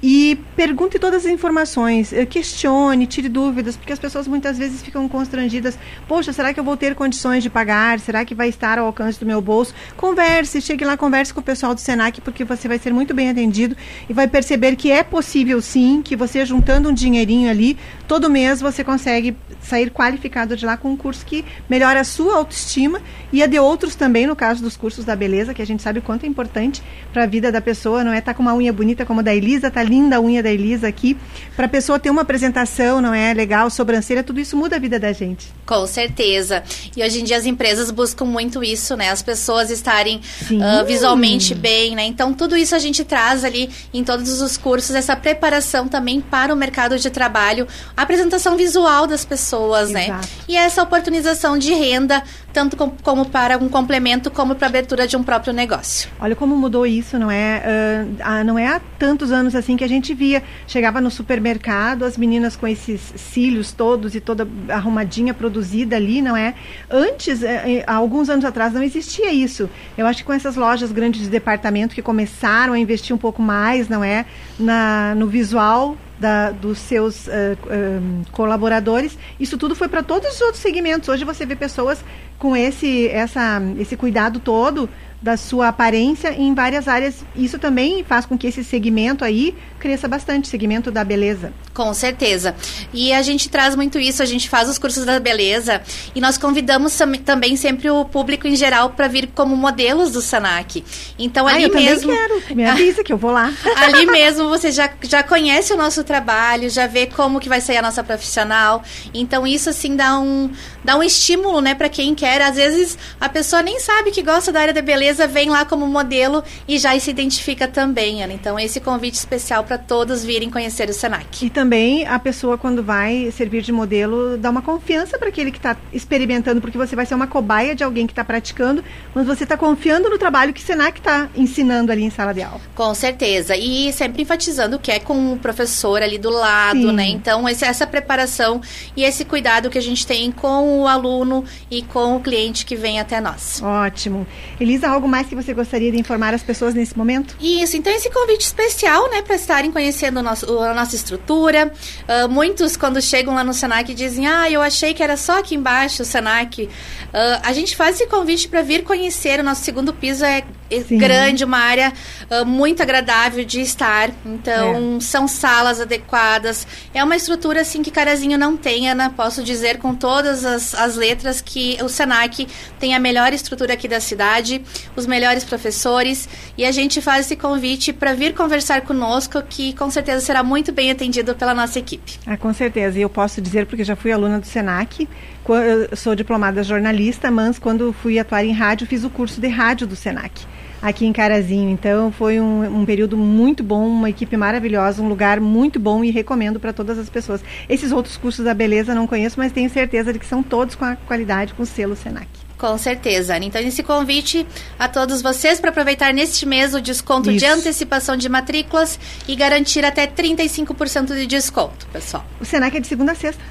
e pergunte todas as informações, eh, questione, tire dúvidas, porque as pessoas muitas vezes ficam constrangidas. Poxa, será que eu vou ter condições de pagar? Será que vai estar ao alcance do meu bolso? Converse, chegue lá, converse com o pessoal do Senac, porque você vai ser muito bem atendido e vai perceber que é possível sim, que você juntando um dinheirinho ali, todo mês você consegue sair qualificado de lá com um curso que melhora a sua autoestima e a de outros também, no caso dos cursos da beleza, que a gente sabe o quanto é importante para a vida da pessoa, não é? Tá com uma unha bonita como a da Elisa, tá linda a unha da Elisa aqui, para a pessoa ter uma apresentação, não é? Legal, sobrancelha, tudo isso muda a vida da gente. Com certeza. E hoje em dia as empresas buscam muito isso, né? As pessoas estarem uh, visualmente bem, né? Então tudo isso a gente traz ali em todos os cursos, essa preparação também para o mercado de trabalho, a apresentação visual das pessoas, né? Exato. E essa oportunização de renda, tanto com- como para um complemento, como para a abertura de um próprio negócio. Olha como mudou isso, não é? Ah, não é há tantos anos assim que a gente via. Chegava no supermercado, as meninas com esses cílios todos e toda arrumadinha, produzida ali, não é? Antes, eh, eh, há alguns anos atrás, não existia isso. Eu acho que com essas lojas grandes de departamento que começaram a investir um pouco mais, não é? Na, no visual da- dos seus eh, eh, colaboradores. Isso tudo foi para todos os outros segmentos. Hoje você vê pessoas com esse, essa, esse cuidado todo da sua aparência em várias áreas. Isso também faz com que esse segmento aí cresça bastante, segmento da beleza. Com certeza. E a gente traz muito isso, a gente faz os cursos da beleza e nós convidamos tam- também sempre o público em geral para vir como modelos do Senac. Então Ah, ali eu também mesmo. quero. Me <laughs> avisa que eu vou lá. Ali mesmo você já, já conhece o nosso trabalho, já vê como que vai sair a nossa profissional. Então isso assim dá um, dá um estímulo, né, para quem quer. Às vezes a pessoa nem sabe que gosta da área da beleza, vem lá como modelo e já se identifica também, Ana. Então esse convite especial para todos virem conhecer o Senac. E também a pessoa, quando vai servir de modelo, dá uma confiança para aquele que está experimentando, porque você vai ser uma cobaia de alguém que está praticando, mas você está confiando no trabalho que o Senac está ensinando ali em sala de aula. Com certeza. E sempre enfatizando que é com o professor ali do lado, Sim. né? Então, essa preparação e esse cuidado que a gente tem com o aluno e com o cliente que vem até nós. Ótimo. Elisa, algo mais que você gostaria de informar as pessoas nesse momento? Isso, então esse convite especial, né, para estarem conhecendo o nosso, a nossa estrutura. Ah, muitos, quando chegam lá no Senac, dizem: Ah, eu achei que era só aqui embaixo o Senac. Ah, a gente faz esse convite para vir conhecer. O nosso segundo piso é Sim. grande, uma área ah, muito agradável de estar. Então, são salas adequadas. É uma estrutura, assim, que Carazinho não tem, Ana. Posso dizer com todas as, as letras que o Senac tem a melhor estrutura aqui da cidade, os melhores professores. E a gente faz esse convite para vir conversar conosco, que com certeza será muito bem atendido pela nossa equipe. Ah, com certeza. E eu posso dizer, porque já fui aluna do SENAC, eu sou diplomada jornalista, mas quando fui atuar em rádio, fiz o curso de rádio do SENAC, aqui em Carazinho. Então, foi um, um período muito bom, uma equipe maravilhosa, um lugar muito bom e recomendo para todas as pessoas. Esses outros cursos da beleza não conheço, mas tenho certeza de que são todos com a qualidade, com o selo SENAC. Com certeza. Então, esse convite a todos vocês para aproveitar neste mês o desconto de Isso. antecipação de matrículas e garantir até 35% de desconto, pessoal. O SENAC é de segunda a sexta.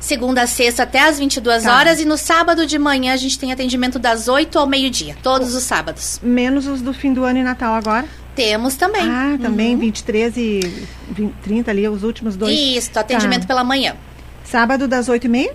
Segunda a sexta até às 22 Tá. horas e no sábado de manhã a gente tem atendimento das 8 ao meio-dia, todos os sábados. Menos os do fim do ano e Natal agora. Temos também. Ah, também, Uhum. 23 e 20, 30 ali, os últimos dois. Isso, atendimento Tá. pela manhã. Sábado das 8h30?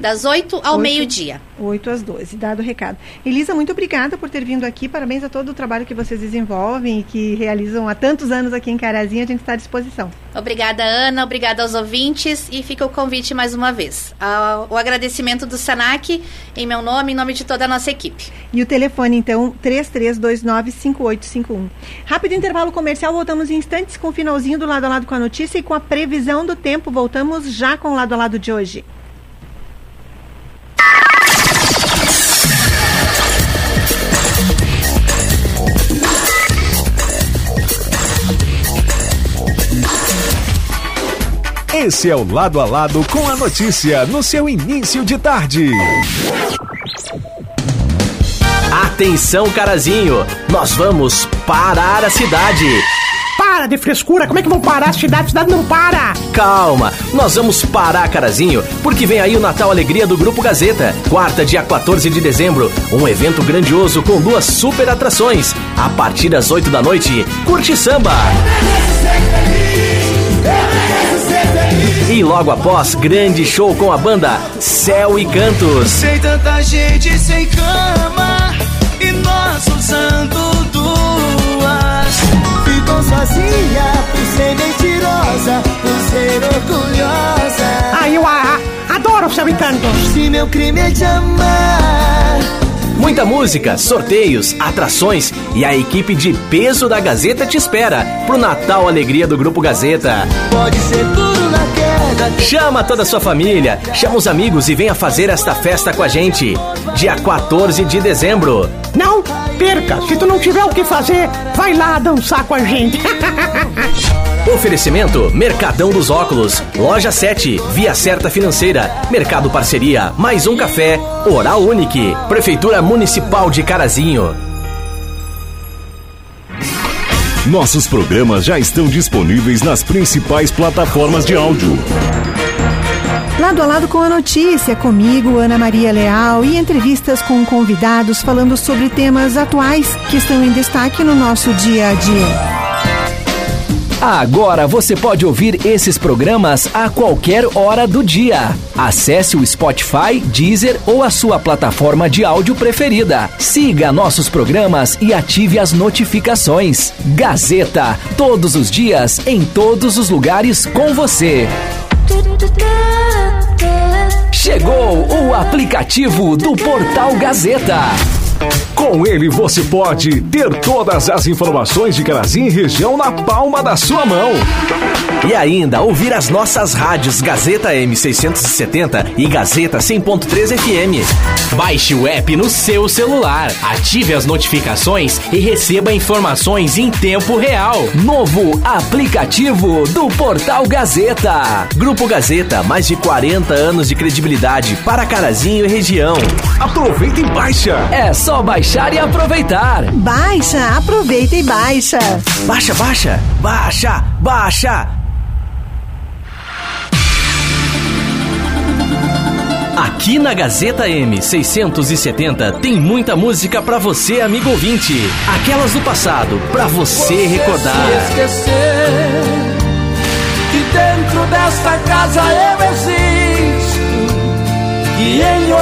Das 8 ao meio-dia. 8 às 12, dado o recado. Elisa, muito obrigada por ter vindo aqui. Parabéns a todo o trabalho que vocês desenvolvem e que realizam há tantos anos aqui em Carazinho. A gente está à disposição. Obrigada, Ana. Obrigada aos ouvintes. E fica o convite mais uma vez. Ah, o agradecimento do Senac, em meu nome, em nome de toda a nossa equipe. E o telefone, então, 3329-5851. Rápido intervalo comercial, voltamos em instantes com o finalzinho do lado a lado com a notícia e com a previsão do tempo. Voltamos já com o lado a lado de hoje. Esse é o Lado a Lado com a notícia no seu início de tarde. Atenção, Carazinho, nós vamos parar a cidade. para de frescura. Como é que vão parar a cidade? A cidade não para. Calma, nós vamos parar, Carazinho, porque vem aí o Natal Alegria do Grupo Gazeta. Quarta, dia 14 de dezembro. Um evento grandioso com duas super atrações. A partir das 8 da noite, curte samba. E logo após, grande show com a banda Céu e Cantos. Sei tanta gente sem cama e nós usando duas. Ficou sozinha por ser mentirosa, por ser orgulhosa. Ah, eu a, a, adoro Céu e Cantos. Se meu crime é te amar. Muita música, sorteios, atrações e a equipe de peso da Gazeta te espera pro Natal Alegria do Grupo Gazeta. Pode ser queda. Chama toda a sua família, chama os amigos e venha fazer esta festa com a gente. Dia 14 de dezembro. Não perca, se tu não tiver o que fazer, vai lá dançar com a gente. <laughs> Oferecimento Mercadão dos Óculos, Loja 7, Via Certa Financeira, Mercado Parceria, Mais um Café, Oral Unique, Prefeitura Municipal de Carazinho. Nossos programas já estão disponíveis nas principais plataformas de áudio. Lado a lado com a notícia, comigo, Ana Maria Leal, e entrevistas com convidados falando sobre temas atuais que estão em destaque no nosso dia a dia. Agora você pode ouvir esses programas a qualquer hora do dia. Acesse o Spotify, Deezer ou a sua plataforma de áudio preferida. Siga nossos programas e ative as notificações. Gazeta, todos os dias, em todos os lugares com você. Chegou o aplicativo do Portal Gazeta. Com ele você pode ter todas as informações de Carazinho e região na palma da sua mão. E ainda ouvir as nossas rádios Gazeta M670 e Gazeta 100.3 FM. Baixe o app no seu celular, ative as notificações e receba informações em tempo real. Novo aplicativo do Portal Gazeta. Grupo Gazeta, mais de 40 anos de credibilidade para Carazinho e região. Aproveita e baixa. É só baixar e aproveitar. Baixa, aproveita e baixa. Baixa, baixa, baixa, baixa. Aqui na Gazeta M670 tem muita música para você, amigo ouvinte. Aquelas do passado, para você, você recordar. Se esquecer que dentro desta casa eu existo. E em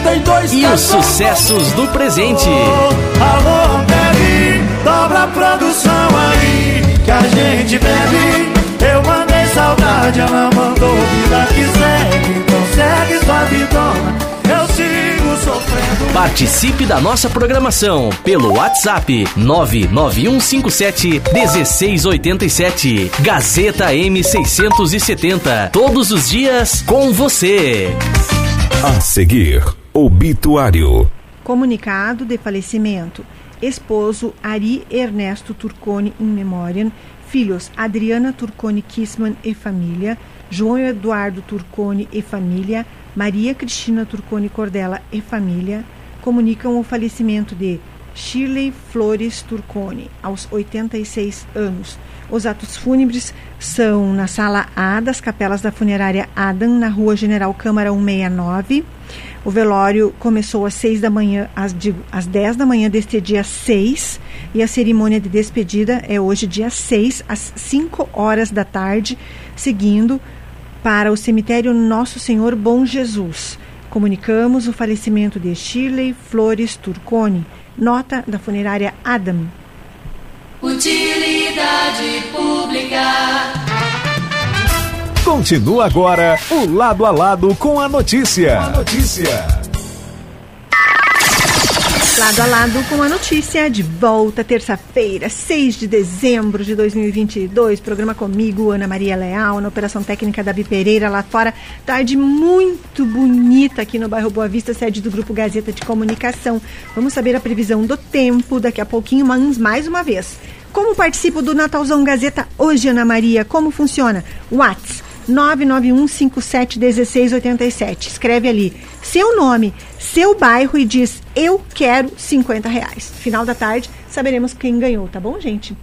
82 E os sucessos do presente. Alô, bebe, dobra a produção aí que a gente bebe. Eu mandei saudade, ela mandou vida que segue. Então segue sua vidona, eu sigo sofrendo. Participe da nossa programação pelo WhatsApp 99157 1687. Gazeta M670. Todos os dias com você. A seguir, obituário. Comunicado de falecimento. Esposo Ari Ernesto Turcone in memoriam. Filhos Adriana Turcone Kissman e família. João Eduardo Turcone e família. Maria Cristina Turcone Cordela e família. Comunicam o falecimento de Shirley Flores Turcone, aos 86 anos. Os atos fúnebres são na sala A das capelas da funerária Adam, na rua General Câmara 169. O velório começou às 6 da manhã, às, digo, às 10 da manhã deste dia 6, e a cerimônia de despedida é hoje, dia 6, às 5 horas da tarde, seguindo para o cemitério Nosso Senhor Bom Jesus. Comunicamos o falecimento de Shirley Flores Turcone, nota da funerária Adam. Utilidade pública. Continua agora o lado a lado com a notícia. A notícia. Lado a lado com a notícia, de volta terça-feira, 6 de dezembro de 2022. Programa comigo, Ana Maria Leal, na Operação Técnica da Pereira, lá fora. Tarde muito bonita aqui no bairro Boa Vista, sede do Grupo Gazeta de Comunicação. Vamos saber a previsão do tempo daqui a pouquinho, mas mais uma vez. Como participo do Natalzão Gazeta hoje, Ana Maria? Como funciona? WhatsApp 991571687. Escreve ali seu nome, seu bairro e diz eu quero 50 reais. Final da tarde saberemos quem ganhou, tá bom, gente?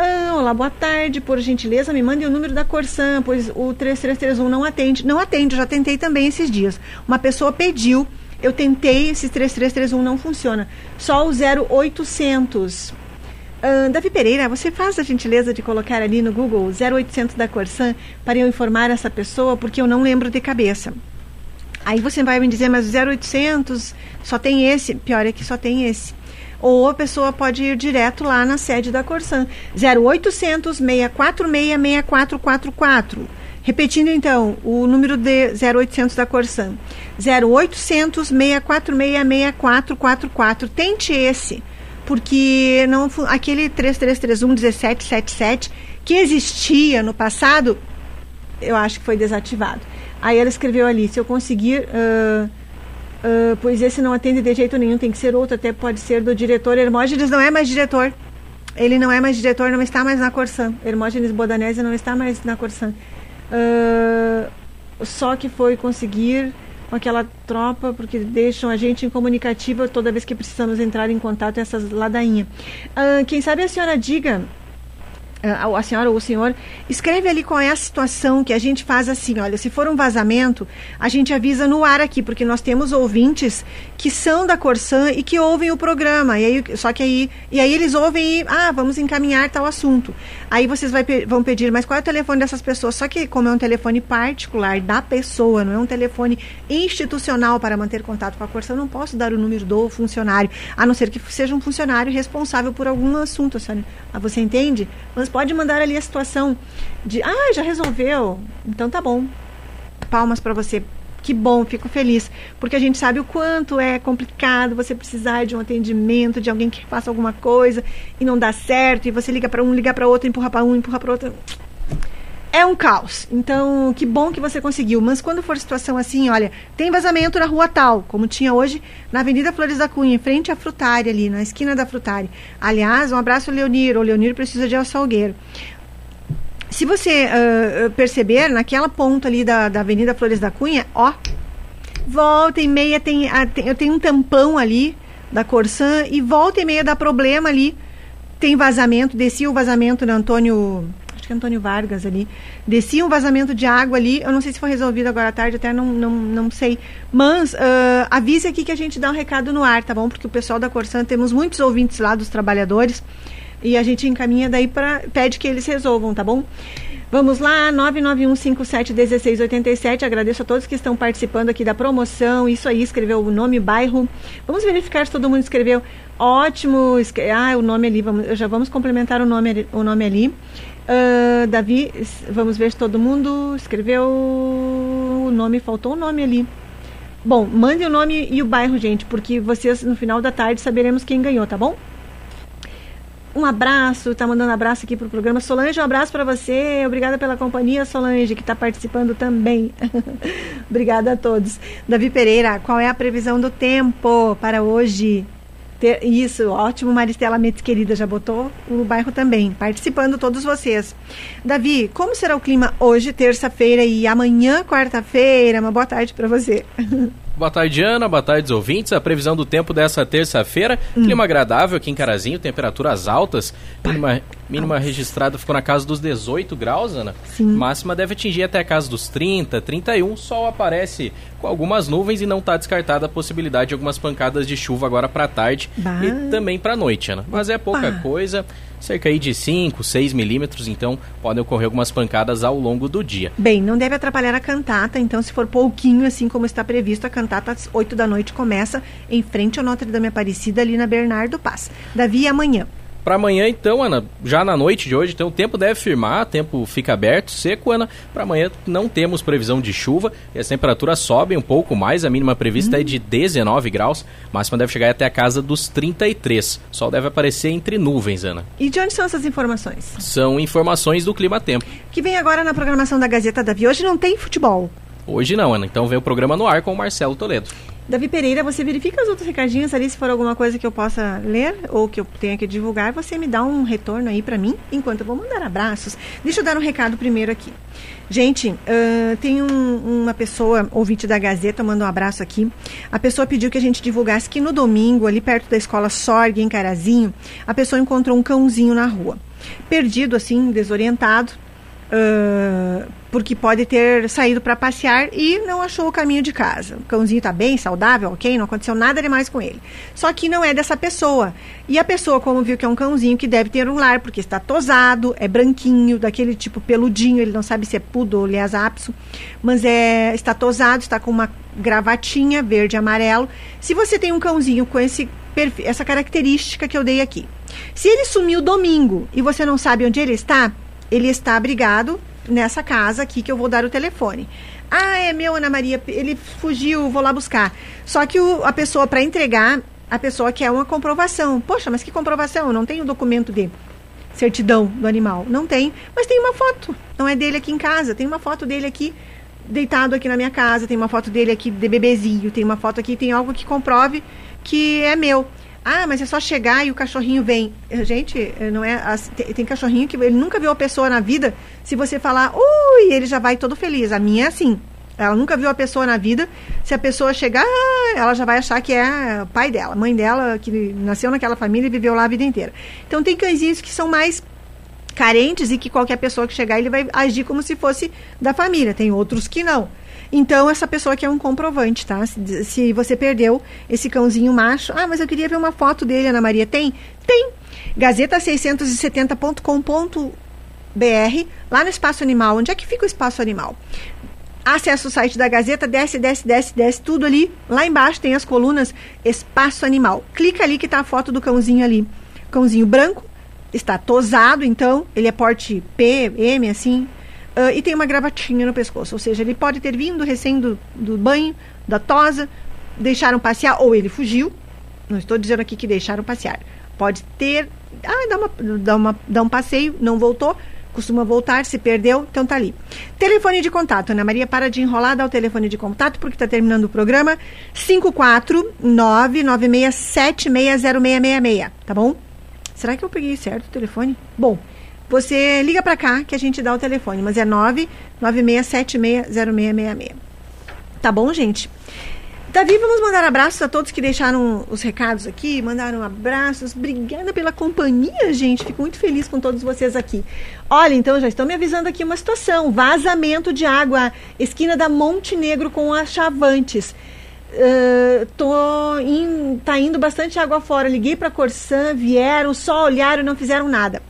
Ah, olá, boa tarde. Por gentileza, me mande o número da Corsan, pois o 3331 não atende. Não atende, eu já tentei também esses dias. Uma pessoa pediu, eu tentei, esse 3331 não funciona. Só o 0800. Ah, Davi Pereira, você faz a gentileza de colocar ali no Google 0800 da Corsan para eu informar essa pessoa, porque eu não lembro de cabeça. Aí você vai me dizer, mas o 0800 só tem esse. Pior é que só tem esse. Ou a pessoa pode ir direto lá na sede da Corsan. 0800 646 6444. Repetindo então, o número de 0800 da Corsan. 0800 646 6444. Tente esse, porque não aquele 3331 1777 que existia no passado, eu acho que foi desativado. Aí ela escreveu ali, se eu conseguir, ah, ah, pois esse não atende de jeito nenhum, tem que ser outro, até pode ser do diretor Hermógenes, não é mais diretor. Ele não é mais diretor, não está mais na Corsan. Hermógenes Bodanese não está mais na Corsan. Ah, só que foi conseguir com aquela tropa, porque deixam a gente incomunicativa toda vez que precisamos entrar em contato essas ladainhas. Ah, quem sabe a senhora diga a a senhora ou o senhor, escreve ali qual é a situação que a gente faz assim, olha, se for um vazamento, a gente avisa no ar aqui, porque nós temos ouvintes que são da Corsan e que ouvem o programa, e aí, só que aí, e aí eles ouvem e, ah, vamos encaminhar tal assunto. Aí vocês vai, vão pedir, mas qual é o telefone dessas pessoas? Só que como é um telefone particular da pessoa, não é um telefone institucional para manter contato com a Corsan, eu não posso dar o número do funcionário, a não ser que seja um funcionário responsável por algum assunto, senhora. Ah, Você entende? Mas pode mandar ali a situação de, ah, já resolveu, então tá bom. Palmas para você. Que bom, fico feliz, porque a gente sabe o quanto é complicado você precisar de um atendimento, de alguém que faça alguma coisa e não dá certo, e você liga para um, liga para outro, empurra para um, empurra para outro. É um caos. Então, que bom que você conseguiu. Mas quando for situação assim, olha, tem vazamento na rua tal, como tinha hoje na Avenida Flores da Cunha, em frente à frutária ali, na esquina da frutária. Aliás, um abraço Leonir. O Leonir precisa de salgueiro. Se você ah, perceber, naquela ponta ali da, da Avenida Flores da Cunha, ó, volta e meia tem, ah, tem- eu tenho um tampão ali da Corsan e volta e meia dá problema ali. Tem vazamento, descia o vazamento na Antônio, acho que Antônio Vargas ali. Descia um vazamento de água ali, eu não sei se foi resolvido agora à tarde, até não, não, não sei. Mas ah, avise aqui que a gente dá um recado no ar, tá bom? Porque o pessoal da Corsan, temos muitos ouvintes lá dos trabalhadores e a gente encaminha daí para pede que eles resolvam, tá bom? Vamos lá, 991571687. Agradeço a todos que estão participando aqui da promoção. Isso aí, escreveu o nome, bairro. Vamos verificar se todo mundo escreveu. Ótimo. escre- Ah, o nome ali. Vamos, já vamos complementar o nome, o nome ali. Ah, Davi, vamos ver se todo mundo escreveu o nome. Faltou o nome ali. Bom, mande o nome e o bairro, gente, porque vocês no final da tarde saberemos quem ganhou, tá bom? Um abraço, tá mandando abraço aqui pro programa. Solange, um abraço para você. Obrigada pela companhia, Solange, que está participando também. <laughs> Obrigada a todos. Davi Pereira, qual é a previsão do tempo para hoje? Ter- isso, ótimo, Maristela Mendes, querida, já botou o bairro também, participando todos vocês. Davi, como será o clima hoje, terça-feira e amanhã, quarta-feira? Uma boa tarde para você. <laughs> Boa tarde, Ana. Boa tarde, ouvintes. A previsão do tempo dessa terça-feira. Clima agradável aqui em Carazinho, temperaturas altas. Mínima, mínima registrada ficou na casa dos 18 graus, Ana. Sim. Máxima deve atingir até a casa dos 30, 31. Sol aparece com algumas nuvens e não está descartada a possibilidade de algumas pancadas de chuva agora para tarde Bah. e também para noite, Ana. Mas é pouca Opa. coisa. Cerca aí de 5, 6 milímetros, então podem ocorrer algumas pancadas ao longo do dia. Bem, não deve atrapalhar a cantata, então se for pouquinho, assim como está previsto, a cantata às 8 da noite começa em frente ao Notre Dame Aparecida, ali na Bernardo Paz. Davi, amanhã. Para amanhã, então, Ana, já na noite de hoje, então o tempo deve firmar, o tempo fica aberto, seco, Ana. Para amanhã não temos previsão de chuva e as temperaturas sobem um pouco mais. A mínima prevista é de 19 graus, máxima deve chegar até a casa dos 33. O sol deve aparecer entre nuvens, Ana. E de onde são essas informações? São informações do Clima Tempo. Que vem agora na programação da Gazeta Davi. Hoje não tem futebol. Hoje não, Ana. Então vem o programa no ar com o Marcelo Toledo. Davi Pereira, você verifica os outros recadinhos ali, se for alguma coisa que eu possa ler ou que eu tenha que divulgar, você me dá um retorno aí pra mim, enquanto eu vou mandar abraços. Deixa eu dar um recado primeiro aqui. Gente, ah, tem um- uma pessoa, ouvinte da Gazeta, mandou um abraço aqui. A pessoa pediu que a gente divulgasse que no domingo, ali perto da escola Sorg, em Carazinho, a pessoa encontrou um cãozinho na rua. perdido, assim, desorientado, uh, porque pode ter saído para passear e não achou o caminho de casa. O cãozinho está bem, saudável, ok, não aconteceu nada demais com ele. Só que não é dessa pessoa. E a pessoa, como viu que é um cãozinho que deve ter um lar, porque está tosado, é branquinho, daquele tipo peludinho, ele não sabe se é pudo ou aliás apso, mas é, está tosado, está com uma gravatinha verde e amarelo. Se você tem um cãozinho com esse, essa característica que eu dei aqui, se ele sumiu domingo e você não sabe onde ele está, ele está abrigado nessa casa aqui que eu vou dar o telefone. Ah, é meu, Ana Maria, ele fugiu, vou lá buscar. Só que o, a pessoa, para entregar, a pessoa quer uma comprovação. Poxa, mas que comprovação? Eu não tenho documento de certidão do animal. Não tem, mas tem uma foto. Não é dele aqui em casa, tem uma foto dele aqui deitado aqui na minha casa, tem uma foto dele aqui de bebezinho, tem uma foto aqui, tem algo que comprove que é meu. Ah, mas é só chegar e o cachorrinho vem. Gente, não é. Tem, tem cachorrinho que ele nunca viu a pessoa na vida. Se você falar, ui, ele já vai todo feliz. A minha é assim. Ela nunca viu a pessoa na vida. Se a pessoa chegar, ela já vai achar que é pai dela, mãe dela, que nasceu naquela família e viveu lá a vida inteira. Então tem cãezinhos que são mais carentes e que qualquer pessoa que chegar ele vai agir como se fosse da família. Tem outros que não. Então, essa pessoa aqui é um comprovante, tá? Se, se você perdeu esse cãozinho macho, ah, mas eu queria ver uma foto dele, Ana Maria. Tem? Tem. Gazeta670.com.br, lá no Espaço Animal. Onde é que fica o Espaço Animal? Acesse o site da Gazeta, desce, desce, desce, desce, tudo ali. Lá embaixo tem as colunas Espaço Animal. Clica ali que tá a foto do cãozinho ali. Cãozinho branco, está tosado, então, ele é porte P, M, assim, Uh, e tem uma gravatinha no pescoço, ou seja, ele pode ter vindo recém do, do banho, da tosa, deixaram passear, ou ele fugiu. Não estou dizendo aqui que deixaram passear. Pode ter. Ah, dá, uma, dá, uma, dá um passeio, não voltou, costuma voltar, se perdeu, então tá ali. Telefone de contato, Ana Maria, para de enrolar, dá o telefone de contato, porque está terminando o programa. 54996760666, tá bom? Será que eu peguei certo o telefone? Bom, você liga para cá que a gente dá o telefone, mas é 996760666. Tá bom, gente? Davi, vamos mandar abraços a todos que deixaram os recados aqui, mandaram abraços. Obrigada pela companhia, gente. Fico muito feliz com todos vocês aqui. Olha, então já estão me avisando aqui uma situação: vazamento de água, esquina da Monte Negro com a Chavantes. Uh, tô in, tá indo bastante água fora. Liguei para Corsã, vieram, só olharam e não fizeram nada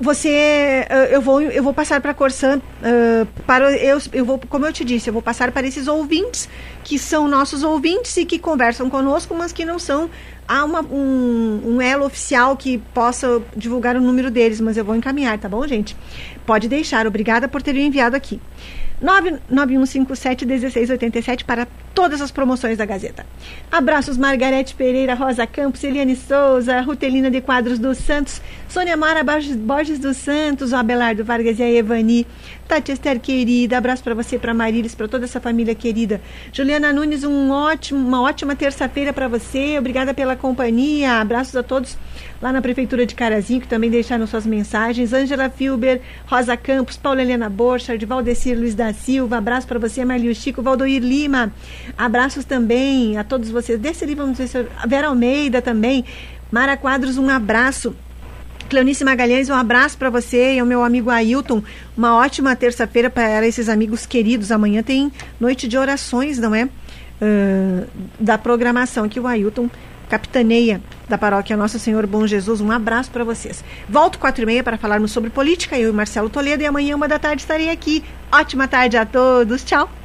você uh, eu vou eu vou passar para a Corsan uh, para eu, eu vou como eu te disse eu vou passar para esses ouvintes que são nossos ouvintes e que conversam conosco mas que não são há uma, um, um elo oficial que possa divulgar o número deles mas eu vou encaminhar tá bom gente? Pode deixar obrigada por ter enviado aqui. 991571687 para todas as promoções da Gazeta. Abraços Margarete Pereira, Rosa Campos, Eliane Souza, Rutelina de Quadros dos Santos, Sônia Mara Borges dos Santos, Abelardo Vargas e a Evani, Tati Esther querida, abraço para você, para Marilis, para toda essa família querida. Juliana Nunes, um ótimo, uma ótima terça-feira para você, obrigada pela companhia, abraços a todos lá na Prefeitura de Carazinho, que também deixaram suas mensagens. Ângela Filber, Rosa Campos, Paula Helena Borchardt, Valdecir Luiz da Silva, abraço para você, Marlio Chico, Valdoir Lima, abraços também a todos vocês. Desse ali, vamos ver se Vera Almeida também, Mara Quadros, um abraço. Cleonice Magalhães, um abraço para você e ao meu amigo Ailton. Uma ótima terça-feira para esses amigos queridos. Amanhã tem noite de orações, não é? Uh, da programação que o Ailton capitaneia da paróquia Nossa Senhor Bom Jesus. Um abraço para vocês. Volto quatro e meia para falarmos sobre política. Eu e Marcelo Toledo. E amanhã, uma da tarde, estarei aqui. Ótima tarde a todos. Tchau.